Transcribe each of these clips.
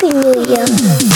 Happy New Year.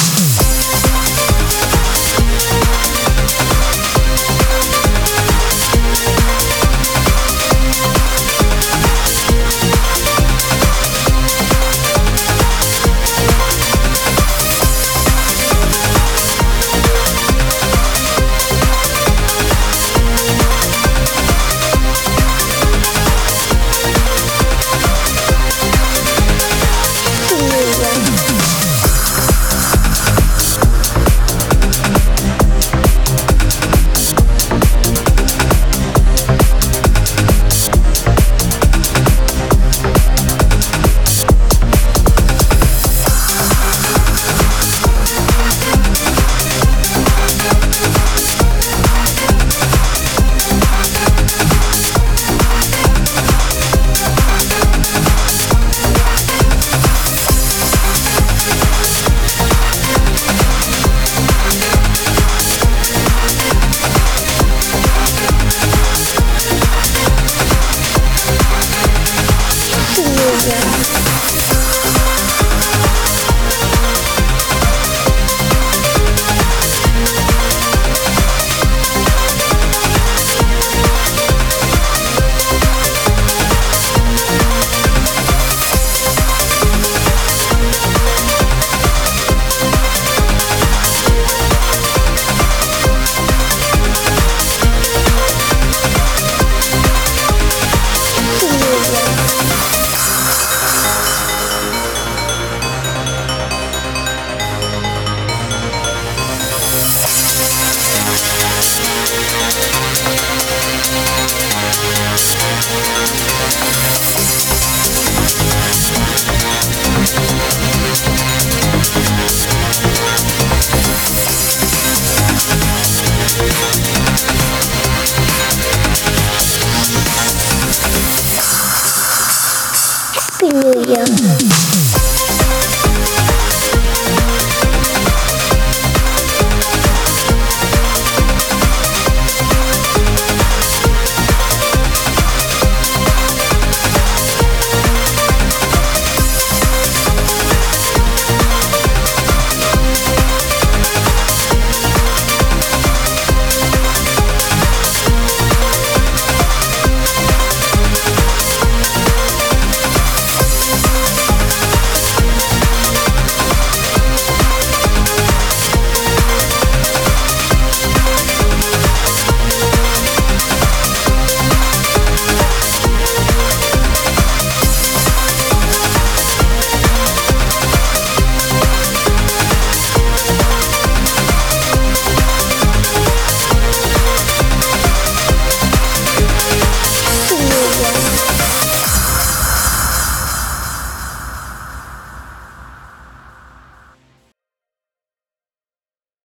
Radio.